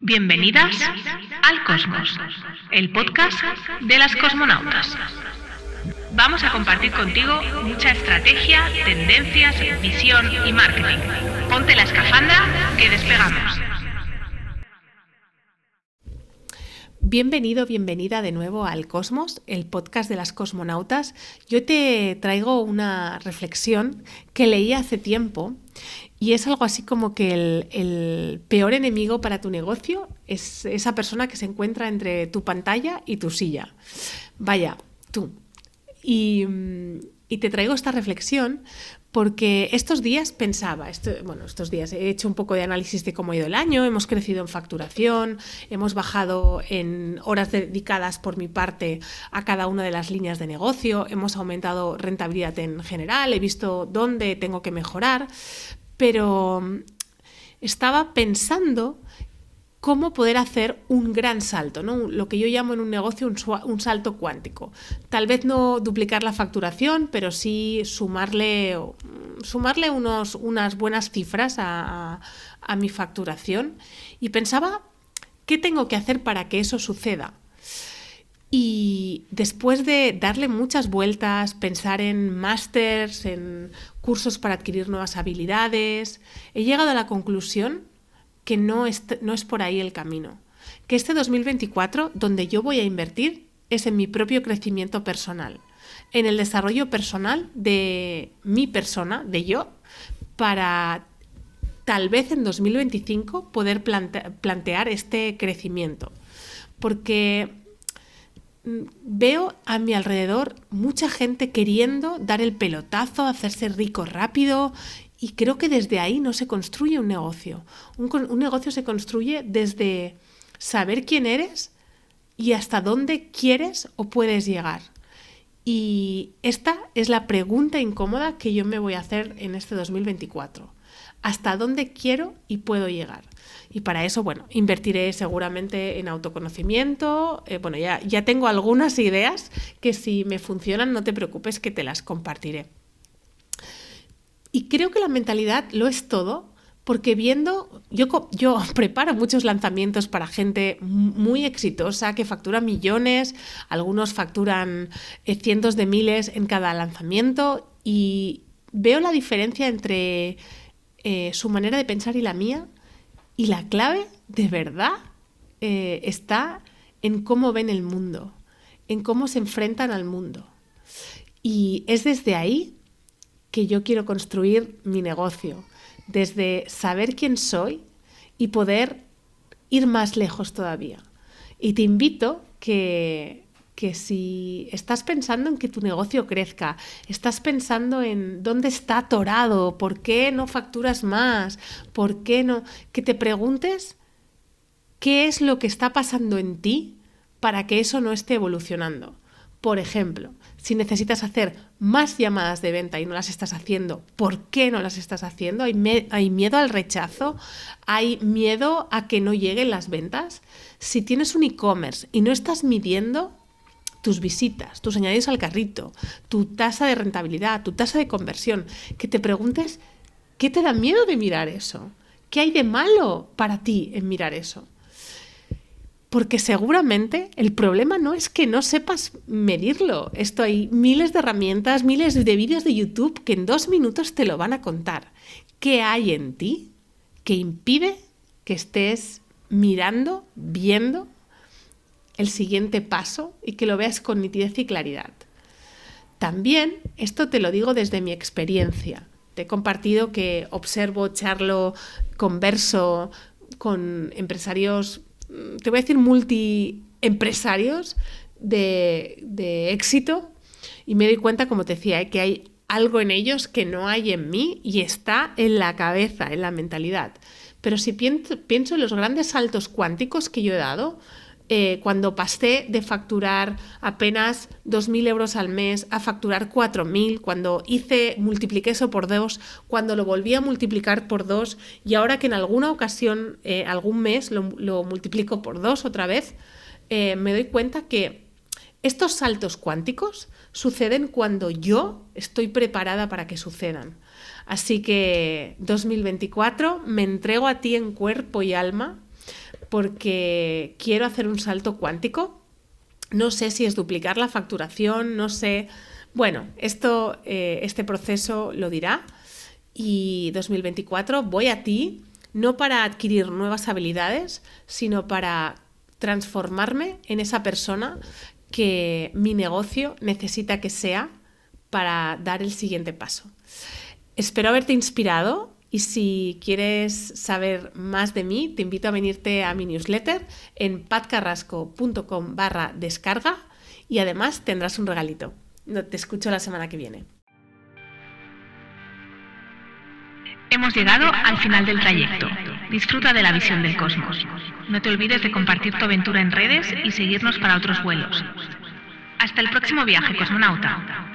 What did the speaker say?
Bienvenidas al Cosmos, el podcast de las cosmonautas. Vamos a compartir contigo mucha estrategia, tendencias, visión y marketing. Ponte la escafandra que despegamos. Bienvenido, bienvenida de nuevo al Cosmos, el podcast de las cosmonautas. Yo te traigo una reflexión que leí hace tiempo y es algo así como que el, peor enemigo para tu negocio es esa persona que se encuentra entre tu pantalla y tu silla. Vaya, tú. Y, y te traigo esta reflexión porque estos días pensaba, bueno, estos días he hecho un poco de análisis de cómo ha ido el año, hemos crecido en facturación, hemos bajado en horas dedicadas por mi parte a cada una de las líneas de negocio, hemos aumentado rentabilidad en general, he visto dónde tengo que mejorar, pero estaba pensando cómo poder hacer un gran salto, lo que yo llamo en un negocio un, salto cuántico. Tal vez no duplicar la facturación, pero sí sumarle, sumarle unos, unas buenas cifras a, mi facturación. Y pensaba, ¿qué tengo que hacer para que eso suceda? Y después de darle muchas vueltas, pensar en másters, en cursos para adquirir nuevas habilidades, he llegado a la conclusión que no es, no es por ahí el camino. Que este 2024, donde yo voy a invertir, es en mi propio crecimiento personal, en el desarrollo personal de mi persona, de yo, para tal vez en 2025 poder plantear este crecimiento. Porque mm, veo a mi alrededor mucha gente queriendo dar el pelotazo, hacerse rico rápido y creo que desde ahí no se construye un negocio. Un, negocio se construye desde saber quién eres y hasta dónde quieres o puedes llegar. Y esta es la pregunta incómoda que yo me voy a hacer en este 2024. ¿Hasta dónde quiero y puedo llegar? Y para eso, bueno, invertiré seguramente en autoconocimiento. Eh, bueno, ya, ya tengo algunas ideas que si me funcionan, no te preocupes que te las compartiré. Y creo que la mentalidad lo es todo, porque viendo, yo, yo preparo muchos lanzamientos para gente muy exitosa que factura millones, algunos facturan eh, cientos de miles en cada lanzamiento y veo la diferencia entre eh, su manera de pensar y la mía y la clave de verdad eh, está en cómo ven el mundo, en cómo se enfrentan al mundo. Y es desde ahí que yo quiero construir mi negocio, desde saber quién soy y poder ir más lejos todavía. Y te invito que, que si estás pensando en que tu negocio crezca, estás pensando en dónde está atorado, por qué no facturas más, por qué no, que te preguntes qué es lo que está pasando en ti para que eso no esté evolucionando. Por ejemplo, si necesitas hacer más llamadas de venta y no las estás haciendo, ¿por qué no las estás haciendo? ¿Hay, miedo al rechazo? ¿Hay miedo a que no lleguen las ventas? Si tienes un e-commerce y no estás midiendo tus visitas, tus añadidos al carrito, tu tasa de rentabilidad, tu tasa de conversión, que te preguntes, ¿qué te da miedo de mirar eso? ¿Qué hay de malo para ti en mirar eso? Porque seguramente el problema no es que no sepas medirlo. Esto hay miles de herramientas, miles de vídeos de YouTube que en dos minutos te lo van a contar. ¿Qué hay en ti que impide que estés mirando, viendo el siguiente paso y que lo veas con nitidez y claridad? También, esto te lo digo desde mi experiencia. Te he compartido que observo, charlo, converso con empresarios te voy a decir, multiempresarios de, de éxito y me doy cuenta, como te decía, eh, que hay algo en ellos que no hay en mí y está en la cabeza, en la mentalidad. Pero si pienso, pienso en los grandes saltos cuánticos que yo he dado, eh, cuando pasé de facturar apenas 2.000 euros al mes a facturar 4.000, cuando hice, multipliqué eso por dos, cuando lo volví a multiplicar por dos y ahora que en alguna ocasión, eh, algún mes, lo, multiplico por dos otra vez, eh, me doy cuenta que estos saltos cuánticos suceden cuando yo estoy preparada para que sucedan. Así que 2024 me entrego a ti en cuerpo y alma porque quiero hacer un salto cuántico. No sé si es duplicar la facturación, no sé. Bueno, esto, eh, este proceso lo dirá. Y 2024 voy a ti, no para adquirir nuevas habilidades, sino para transformarme en esa persona que mi negocio necesita que sea para dar el siguiente paso. Espero haberte inspirado y si quieres saber más de mí, te invito a venirte a mi newsletter en patcarrasco.com barra descarga y además tendrás un regalito. Te escucho la semana que viene. Hemos llegado al final del trayecto. Disfruta de la visión del cosmos. No te olvides de compartir tu aventura en redes y seguirnos para otros vuelos. Hasta el próximo viaje, cosmonauta.